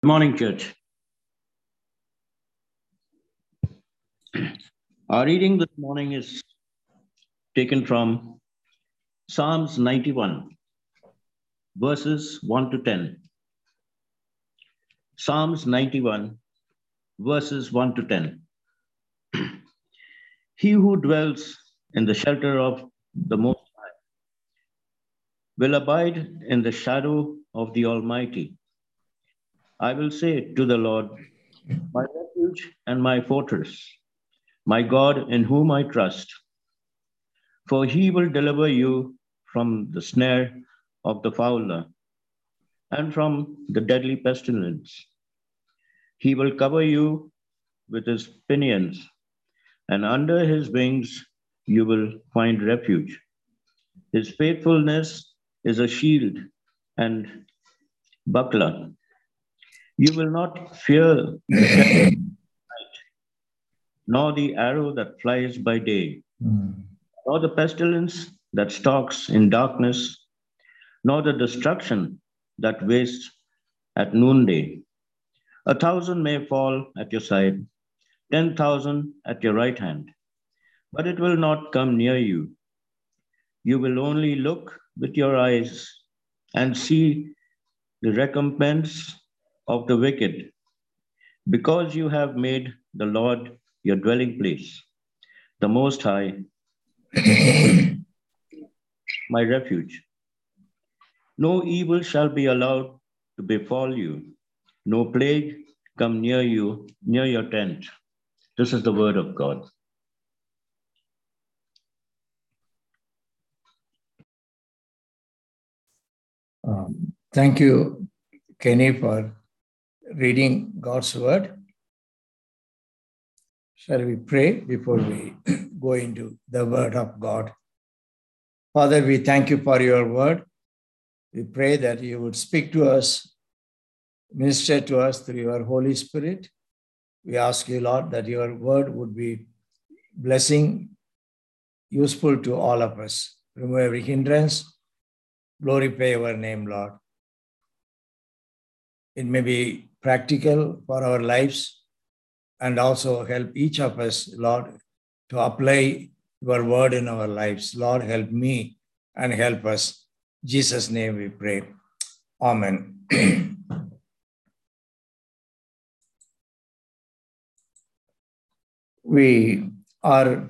Good morning, church. Our reading this morning is taken from Psalms 91, verses 1 to 10. Psalms 91, verses 1 to 10. he who dwells in the shelter of the Most High will abide in the shadow of the Almighty. I will say to the Lord, my refuge and my fortress, my God in whom I trust. For he will deliver you from the snare of the fowler and from the deadly pestilence. He will cover you with his pinions, and under his wings you will find refuge. His faithfulness is a shield and buckler. You will not fear the night, nor the arrow that flies by day, Mm. nor the pestilence that stalks in darkness, nor the destruction that wastes at noonday. A thousand may fall at your side, ten thousand at your right hand, but it will not come near you. You will only look with your eyes and see the recompense of the wicked, because you have made the Lord your dwelling place, the Most High, my refuge. No evil shall be allowed to befall you, no plague come near you, near your tent. This is the word of God. Um, thank you, Kenny, for reading God's word. Shall we pray before we go into the word of God? Father, we thank you for your word. We pray that you would speak to us, minister to us through your Holy Spirit. We ask you, Lord, that your word would be blessing, useful to all of us. Remove every hindrance, glorify your name, Lord. It may be practical for our lives and also help each of us, Lord, to apply your word in our lives. Lord, help me and help us. In Jesus' name we pray. Amen. we are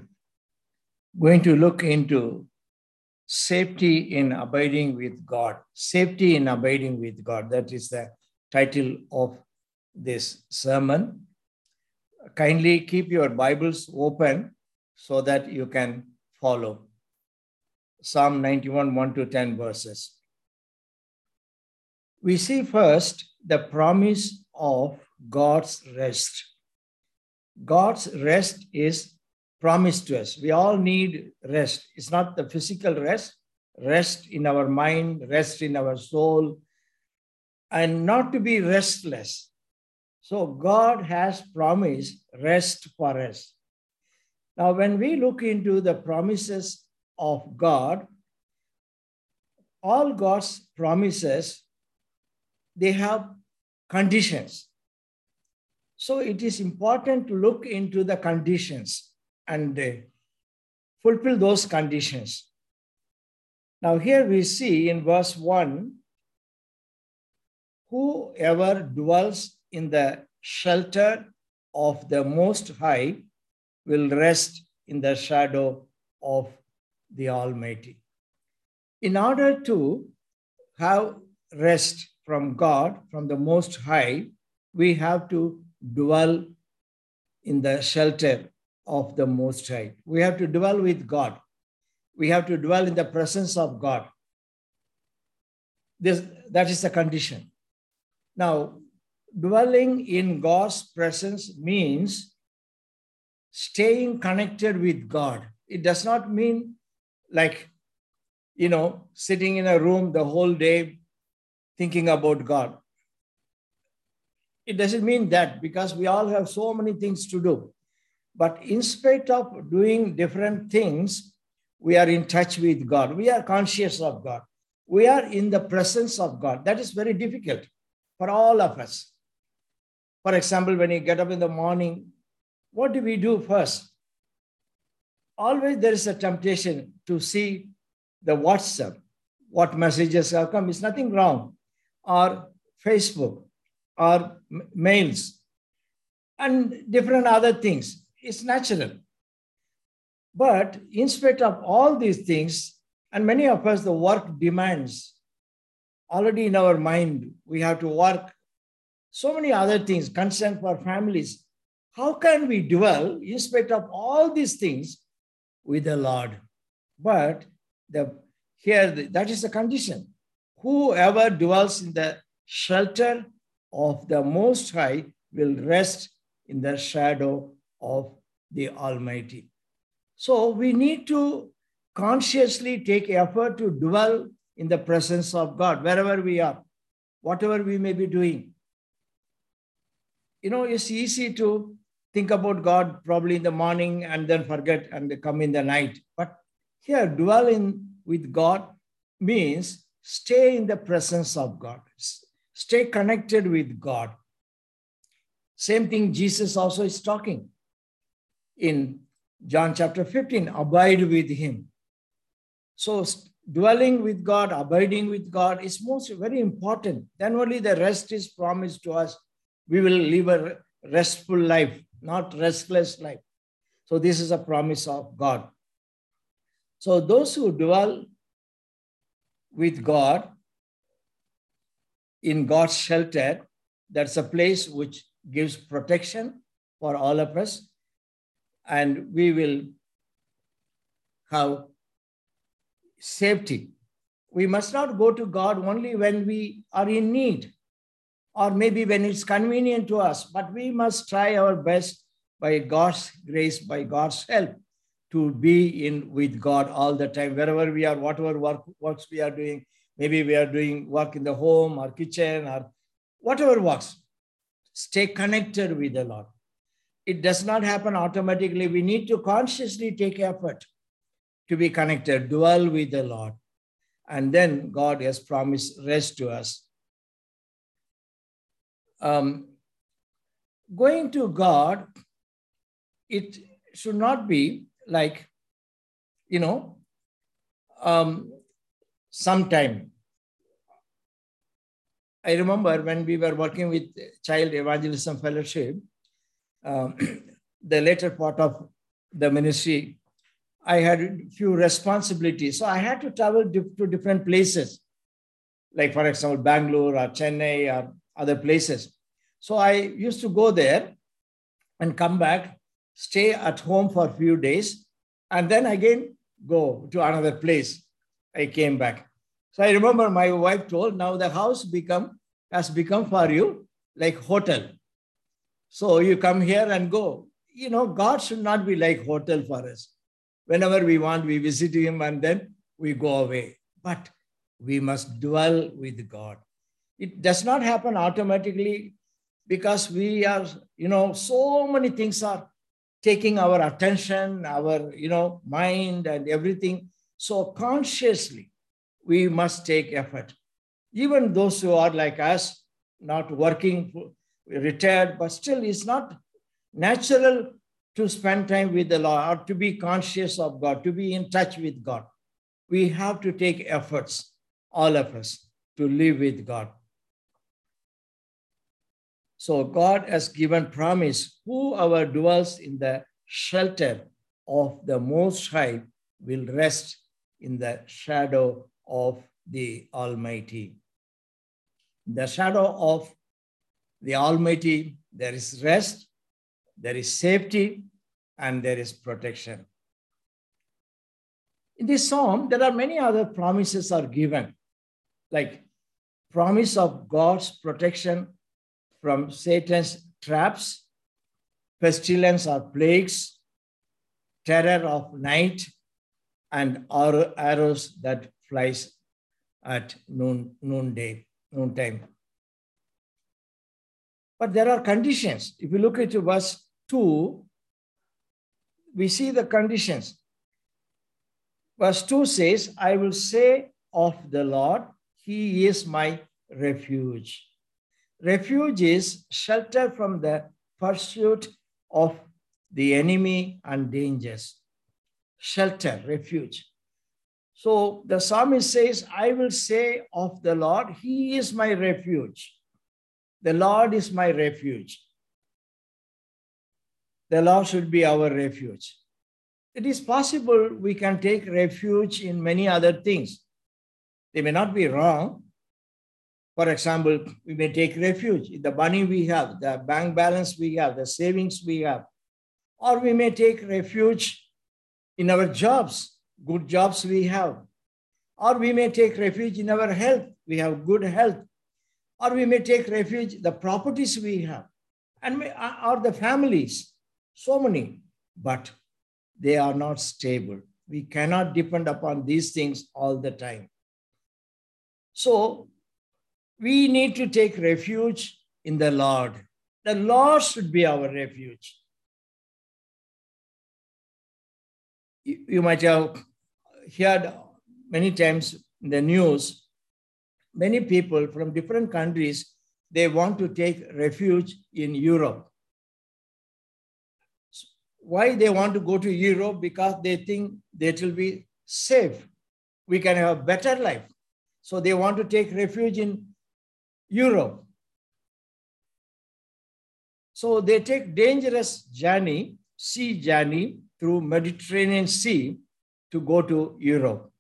going to look into safety in abiding with God. Safety in abiding with God. That is the title of this sermon. Kindly keep your Bibles open so that you can follow. Psalm 91, 1 to 10 verses. We see first the promise of God's rest. God's rest is promised to us. We all need rest. It's not the physical rest, rest in our mind, rest in our soul, and not to be restless. So God has promised rest for us. Now, when we look into the promises of God, all God's promises, they have conditions. So it is important to look into the conditions and uh, fulfill those conditions. Now, here we see in verse 1 whoever dwells in the shelter of the Most High will rest in the shadow of the Almighty. In order to have rest from God, from the Most High, we have to dwell in the shelter of the Most High. We have to dwell with God. We have to dwell in the presence of God. This, that is the condition. Now, dwelling in God's presence means staying connected with God. It does not mean like, you know, sitting in a room the whole day thinking about God. It doesn't mean that because we all have so many things to do. But in spite of doing different things, we are in touch with God. We are conscious of God. We are in the presence of God. That is very difficult for all of us. For example, when you get up in the morning, what do we do first? Always there is a temptation to see the WhatsApp, what messages have come. It's nothing wrong. Or Facebook, or mails, and different other things. It's natural. But in spite of all these things, and many of us, the work demands already in our mind, we have to work so many other things, concern for families. How can we dwell in spite of all these things with the Lord? But the here that is the condition. Whoever dwells in the shelter of the Most High will rest in the shadow of the Almighty. So we need to consciously take effort to dwell in the presence of God wherever we are, whatever we may be doing. You know, it's easy to think about God probably in the morning and then forget and come in the night. But here, dwelling with God means stay in the presence of God, stay connected with God. Same thing Jesus also is talking in John chapter 15 abide with him. So, dwelling with God, abiding with God is most very important. Then only the rest is promised to us. We will live a restful life, not restless life. So, this is a promise of God. So, those who dwell with God in God's shelter, that's a place which gives protection for all of us. And we will have safety. We must not go to God only when we are in need or maybe when it's convenient to us, but we must try our best by God's grace, by God's help, to be in with God all the time, wherever we are, whatever work, works we are doing. Maybe we are doing work in the home or kitchen or whatever works. Stay connected with the Lord. It does not happen automatically. We need to consciously take effort to be connected, dwell with the Lord. And then God has promised rest to us. Um, going to God, it should not be like, you know, um, sometime. I remember when we were working with Child Evangelism Fellowship, um, the later part of the ministry, I had few responsibilities. So I had to travel to different places, like, for example, Bangalore or Chennai or other places. So I used to go there and come back, stay at home for a few days, and then again go to another place. I came back. So I remember my wife told, now the house become has become for you like hotel. So you come here and go. You know, God should not be like hotel for us. Whenever we want, we visit him and then we go away. But we must dwell with God. It does not happen automatically because we are, you know, so many things are taking our attention, our, you know, mind and everything. So consciously, we must take effort. Even those who are like us, not working, retired, but still it's not natural to spend time with the Lord or to be conscious of God, to be in touch with God. We have to take efforts, all of us, to live with God. So God has given promise, whoever dwells in the shelter of the Most High will rest in the shadow of the Almighty. The shadow of the Almighty, there is rest, there is safety, and there is protection. In this psalm, there are many other promises are given, like promise of God's protection from Satan's traps, pestilence or plagues, terror of night, and arrows that flies at noon, noonday, noontime. But there are conditions. If you look at verse 2, we see the conditions. Verse 2 says, I will say of the Lord, He is my refuge. Refuge is shelter from the pursuit of the enemy and dangers. Shelter, refuge. So the psalmist says, I will say of the Lord, He is my refuge. The Lord is my refuge. The Lord should be our refuge. It is possible we can take refuge in many other things. They may not be wrong, for example, we may take refuge in the money we have, the bank balance we have, the savings we have, or we may take refuge in our jobs, good jobs we have, or we may take refuge in our health, we have good health, or we may take refuge the properties we have, and may, uh, or the families, so many, but they are not stable. We cannot depend upon these things all the time. So we need to take refuge in the Lord. The Lord should be our refuge. You might have heard many times in the news, many people from different countries, they want to take refuge in Europe. Why they want to go to Europe? Because they think that will be safe. We can have a better life. So they want to take refuge in Europe. So they take dangerous journey, sea journey through Mediterranean Sea to go to Europe.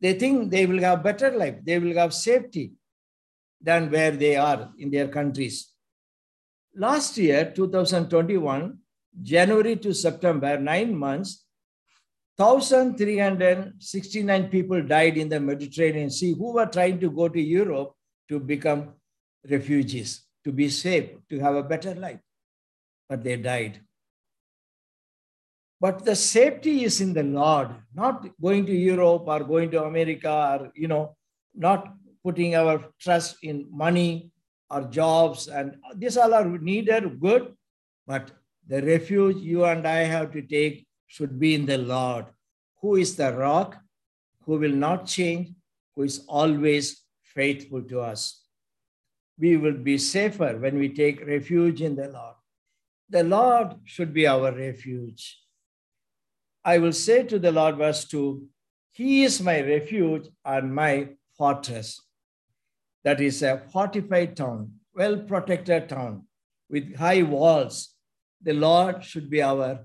They think they will have better life, they will have safety than where they are in their countries. Last year, 2021, January to September, nine months, 1,369 people died in the Mediterranean Sea who were trying to go to Europe to become refugees, to be safe, to have a better life. But they died. But the safety is in the Lord, not going to Europe or going to America or, you know, not putting our trust in money or jobs. And these all are needed, good. But the refuge you and I have to take should be in the Lord, who is the rock, who will not change, who is always faithful to us. We will be safer when we take refuge in the Lord. The Lord should be our refuge. I will say to the Lord, verse 2, He is my refuge and my fortress. That is a fortified town, well protected town with high walls. The Lord should be our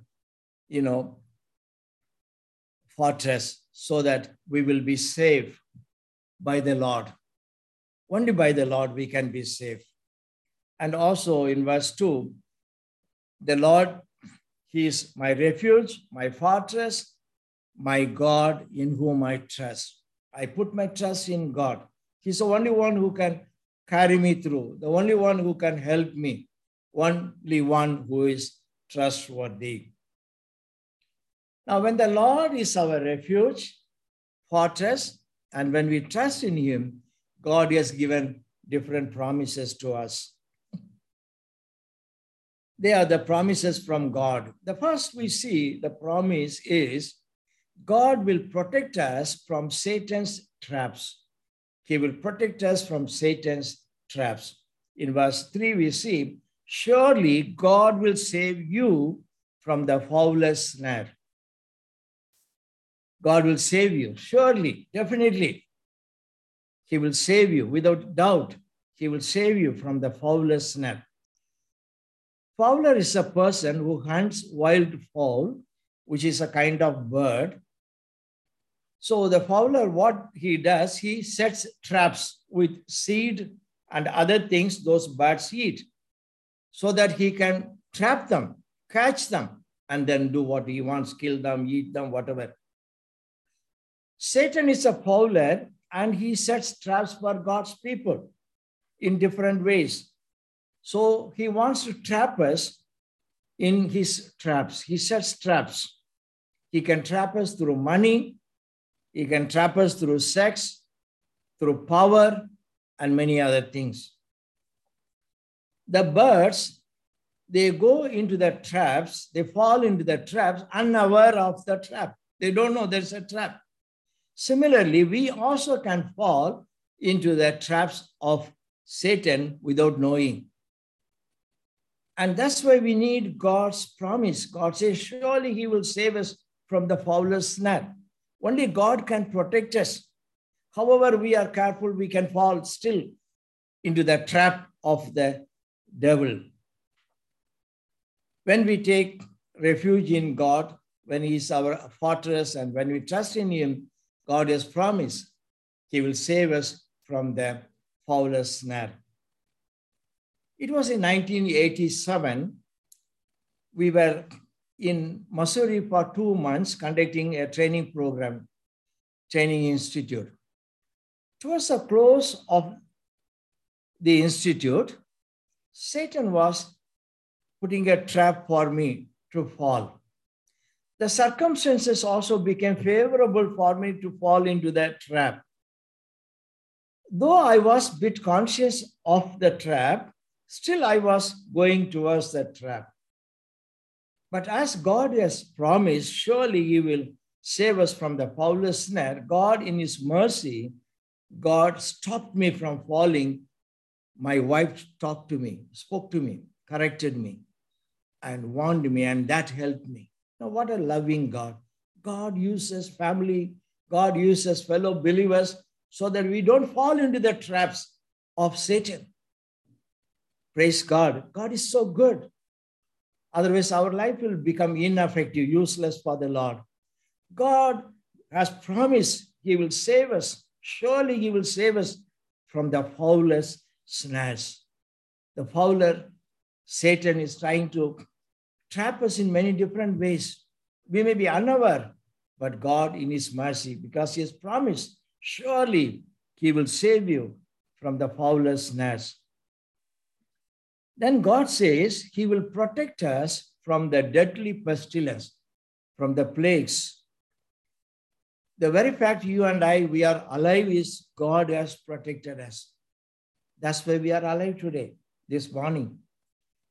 you know, fortress so that we will be safe by the Lord. Only by the Lord we can be safe. And also in verse 2, the Lord, He is my refuge, my fortress, my God in whom I trust. I put my trust in God. He's the only one who can carry me through, the only one who can help me, only one who is trustworthy. Now, when the Lord is our refuge, fortress, and when we trust in Him, God has given different promises to us. They are the promises from God. The first we see, the promise is God will protect us from Satan's traps. He will protect us from Satan's traps. In verse 3, we see, Surely God will save you from the fowler's snare. God will save you. Surely, definitely. He will save you without doubt. He will save you from the fowler's net. Fowler is a person who hunts wild fowl, which is a kind of bird. So the fowler, what he does, he sets traps with seed and other things those birds eat so that he can trap them, catch them, and then do what he wants, kill them, eat them, whatever. Satan is a fowler and he sets traps for God's people in different ways. So he wants to trap us in his traps. He sets traps. He can trap us through money, he can trap us through sex, through power, and many other things. The birds, they go into the traps, they fall into the traps unaware of the trap. They don't know there's a trap. Similarly, we also can fall into the traps of Satan without knowing. And that's why we need God's promise. God says, Surely He will save us from the fowler's snare. Only God can protect us. However, we are careful, we can fall still into the trap of the devil. When we take refuge in God, when He is our fortress, and when we trust in Him, God has promised He will save us from the fowler's snare. It was in 1987. We were in Missouri for two months conducting a training program, training institute. Towards the close of the institute, Satan was putting a trap for me to fall. The circumstances also became favorable for me to fall into that trap. Though I was a bit conscious of the trap, still I was going towards that trap. But as God has promised, surely He will save us from the fowler's snare. God, in His mercy, God stopped me from falling. My wife talked to me, spoke to me, corrected me, and warned me, and that helped me. Now, what a loving God. God uses family, God uses fellow believers so that we don't fall into the traps of Satan. Praise God. God is so good. Otherwise, our life will become ineffective, useless for the Lord. God has promised He will save us. Surely He will save us from the fowler's snares. The fowler, Satan, is trying to trap us in many different ways. We may be unaware, but God, in His mercy, because He has promised, surely He will save you from the fowler's snares. Then God says He will protect us from the deadly pestilence, from the plagues. The very fact you and I, we are alive is God has protected us. That's why we are alive today, this morning.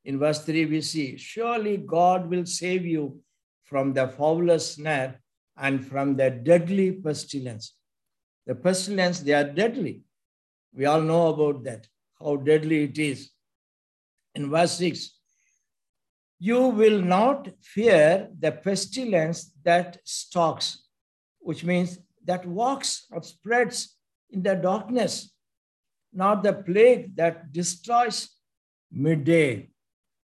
In verse 3, we see, Surely God will save you from the fowler's snare and from the deadly pestilence. The pestilence, they are deadly. We all know about that, how deadly it is in verse 6 you will not fear the pestilence that stalks, which means that walks or spreads in the darkness, not the plague that destroys midday.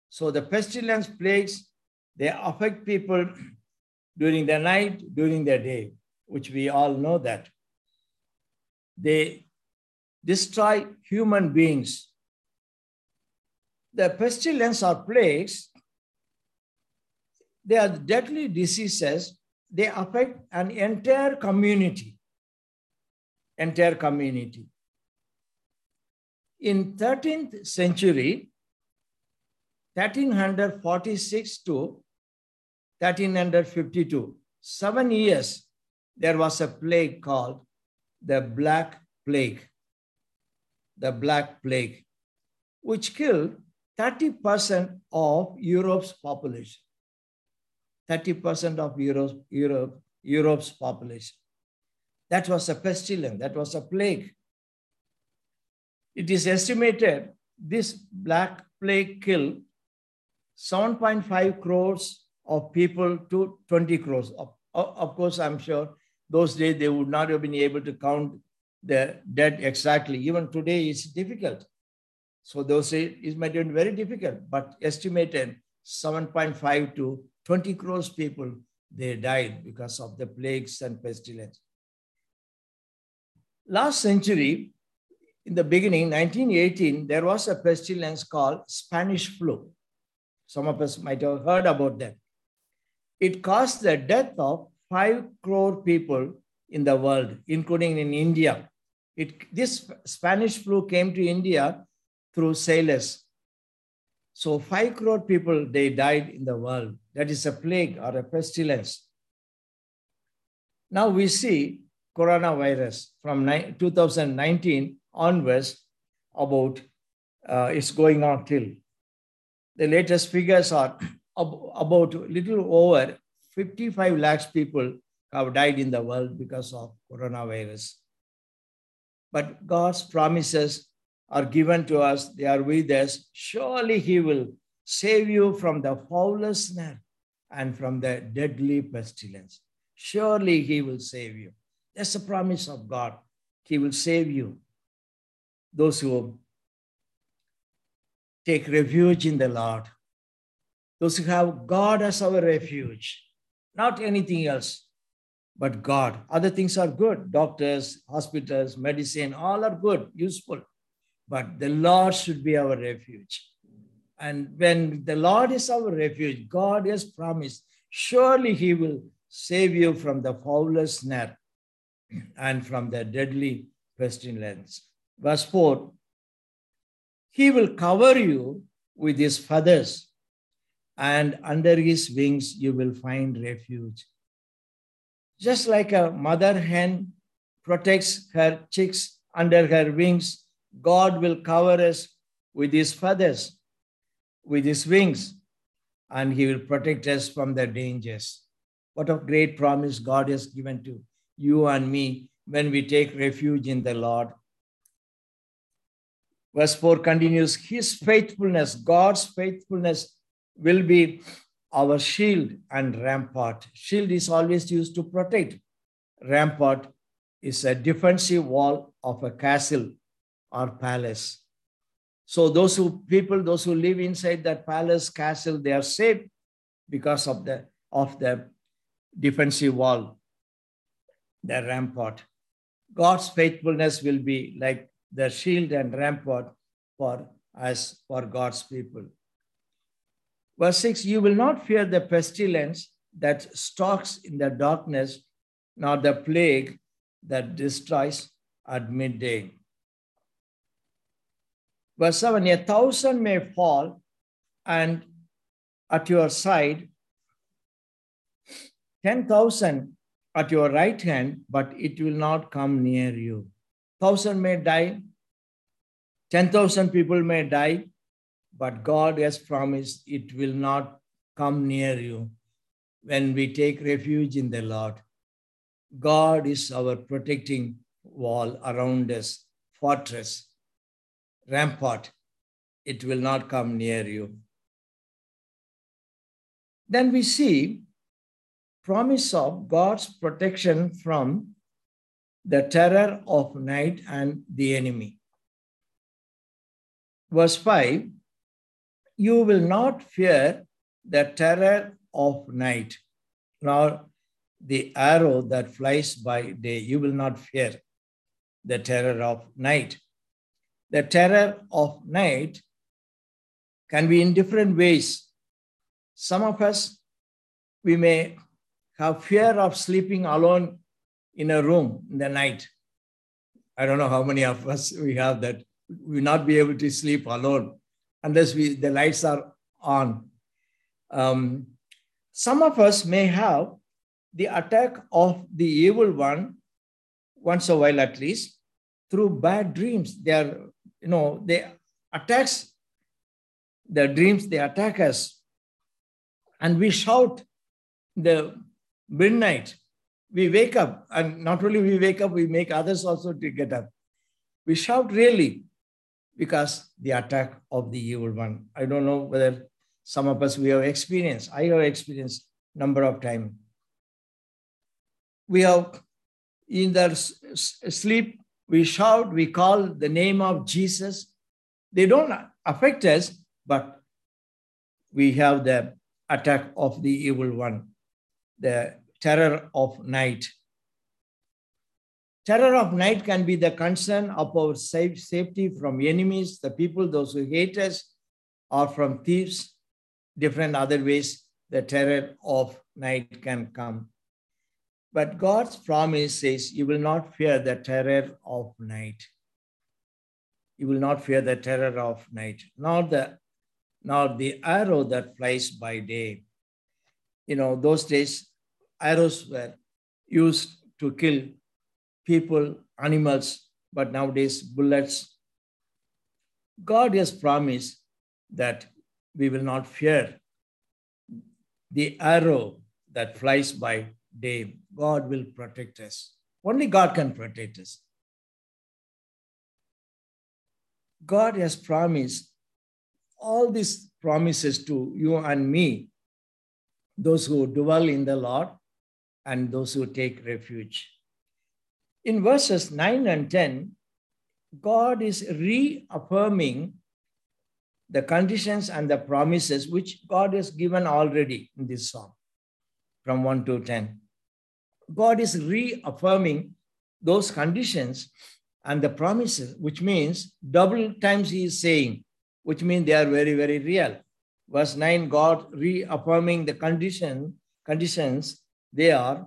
So the pestilence plagues, they affect people during the night, during the day, which we all know that. They destroy human beings the pestilence or plagues, they are deadly diseases. They affect an entire community. Entire community. In 13th century, 1346 to 1352, seven years, there was a plague called the Black Plague. The Black Plague, which killed 30% of Europe's population. 30% of Europe, Europe, Europe's population. That was a pestilence, that was a plague. It is estimated this black plague killed 7.5 crores of people to 20 crores. Of, of course, I'm sure those days they would not have been able to count the dead exactly. Even today, it's difficult. So those say it might be very difficult, but estimated 7.5 to 20 crores people, they died because of the plagues and pestilence. Last century, in the beginning, 1918, there was a pestilence called Spanish flu. Some of us might have heard about that. It caused the death of 5 crore people in the world, including in India. It, this Spanish flu came to India through sailors. So five crore people, they died in the world. That is a plague or a pestilence. Now we see coronavirus from 2019 onwards about uh, it's going on till. The latest figures are about little over 55 lakhs people have died in the world because of coronavirus. But God's promises are given to us, they are with us. Surely he will save you from the fowler's snare and from the deadly pestilence. Surely he will save you. That's the promise of God. He will save you. Those who take refuge in the Lord, those who have God as our refuge, not anything else, but God. Other things are good. Doctors, hospitals, medicine, all are good, useful. But the Lord should be our refuge. And when the Lord is our refuge, God has promised, surely He will save you from the fowler's snare and from the deadly pestilence. Verse 4 He will cover you with His feathers, and under His wings you will find refuge. Just like a mother hen protects her chicks under her wings, God will cover us with His feathers with his wings and he will protect us from the dangers. What a great promise God has given to you and me when we take refuge in the Lord. Verse 4 continues His faithfulness, God's faithfulness, will be our shield and rampart. Shield is always used to protect. Rampart is a defensive wall of a castle or palace. So those who people, those who live inside that palace castle, they are safe because of the of the defensive wall, the rampart. God's faithfulness will be like the shield and rampart for us, for God's people. Verse 6 You will not fear the pestilence that stalks in the darkness, nor the plague that destroys at midday. Verse 7 A thousand may fall and at your side, 10,000 at your right hand, but it will not come near you. Thousand may die, 10,000 people may die, but God has promised it will not come near you when we take refuge in the Lord. God is our protecting wall around us, fortress rampart, it will not come near you. Then we see promise of God's protection from the terror of night and the enemy. Verse 5 You will not fear the terror of night, nor the arrow that flies by day. You will not fear the terror of night, the terror of night can be in different ways. Some of us, we may have fear of sleeping alone in a room in the night. I don't know how many of us we have that. We will not be able to sleep alone unless we, the lights are on. Um, some of us may have the attack of the evil one once a while at least through bad dreams. They are you know, they attacks the dreams, they attack us. And we shout the midnight. We wake up, and not only we wake up, we make others also to get up. We shout really because the attack of the evil one. I don't know whether some of us we have experienced. I have experienced number of time. We have in the sleep we shout, we call the name of Jesus. They don't affect us, but we have the attack of the evil one, the terror of night. Terror of night can be the concern of our safe, safety from enemies, the people, those who hate us, or from thieves, different other ways the terror of night can come. But God's promise says, You will not fear the terror of night. You will not fear the terror of night, nor the nor the arrow that flies by day. You know, those days, arrows were used to kill people, animals, but nowadays, bullets. God has promised that we will not fear the arrow that flies by day. God will protect us. Only God can protect us. God has promised all these promises to you and me, those who dwell in the Lord and those who take refuge. In verses 9 and 10, God is reaffirming the conditions and the promises which God has given already in this psalm from 1 to 10. God is reaffirming those conditions and the promises, which means double times he is saying, which means they are very, very real. Verse 9, God reaffirming the condition, conditions, they are,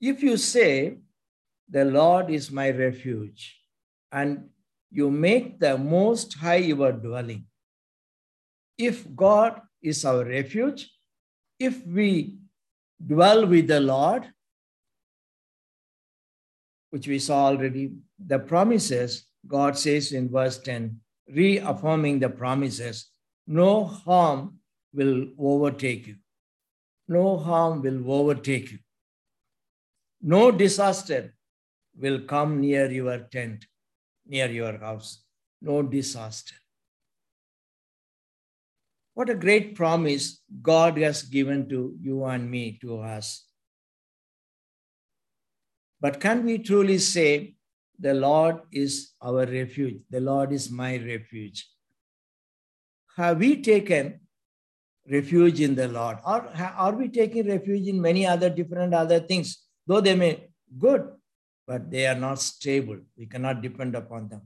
if you say, the Lord is my refuge, and you make the most high your dwelling. If God is our refuge, if we dwell with the Lord, which we saw already, the promises, God says in verse 10, reaffirming the promises, no harm will overtake you. No harm will overtake you. No disaster will come near your tent, near your house. No disaster. What a great promise God has given to you and me, to us. But can we truly say, the Lord is our refuge? The Lord is my refuge. Have we taken refuge in the Lord? Or are we taking refuge in many other different other things? Though they may good, but they are not stable. We cannot depend upon them.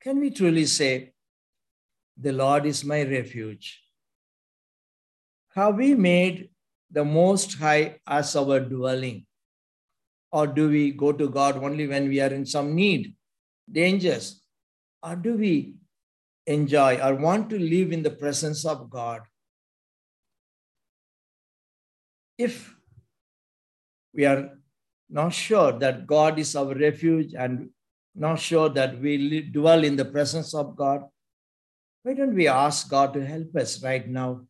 Can we truly say, the Lord is my refuge? Have we made the Most High as our dwelling? Or do we go to God only when we are in some need, dangers? Or do we enjoy or want to live in the presence of God? If we are not sure that God is our refuge and not sure that we dwell in the presence of God, why don't we ask God to help us right now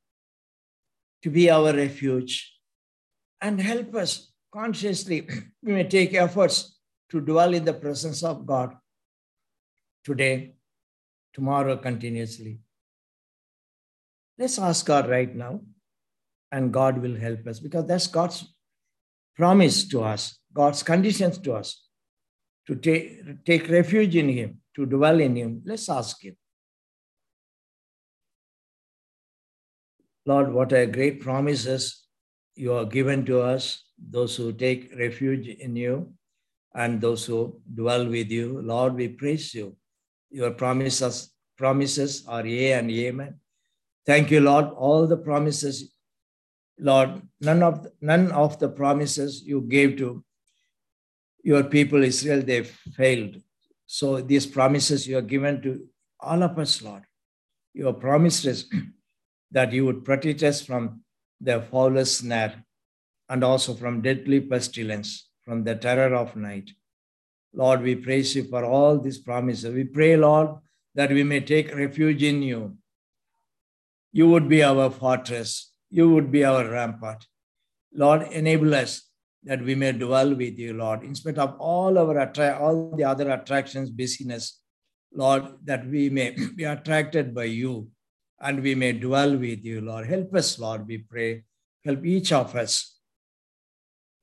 to be our refuge and help us consciously, we may take efforts to dwell in the presence of God today, tomorrow, continuously. Let's ask God right now, and God will help us because that's God's promise to us, God's conditions to us to take, take refuge in Him, to dwell in Him. Let's ask Him. Lord, what a great promises you are given to us those who take refuge in you, and those who dwell with you. Lord, we praise you. Your promises, promises are yea and amen. Thank you, Lord. All the promises, Lord, none of none of the promises you gave to your people Israel, they failed. So these promises you are given to all of us, Lord. You have promised us that you would protect us from the fowler's snare and also from deadly pestilence, from the terror of night. Lord, we praise you for all these promises. We pray, Lord, that we may take refuge in you. You would be our fortress, you would be our rampart. Lord, enable us that we may dwell with you, Lord, in spite of all our attra- all the other attractions, busyness, Lord, that we may be attracted by you and we may dwell with you, Lord. Help us, Lord, we pray. Help each of us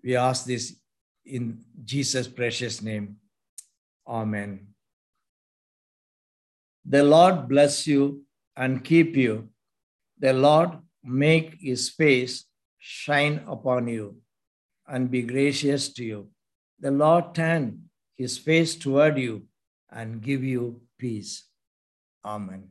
we ask this in Jesus' precious name. Amen. The Lord bless you and keep you. The Lord make his face shine upon you and be gracious to you. The Lord turn his face toward you and give you peace. Amen.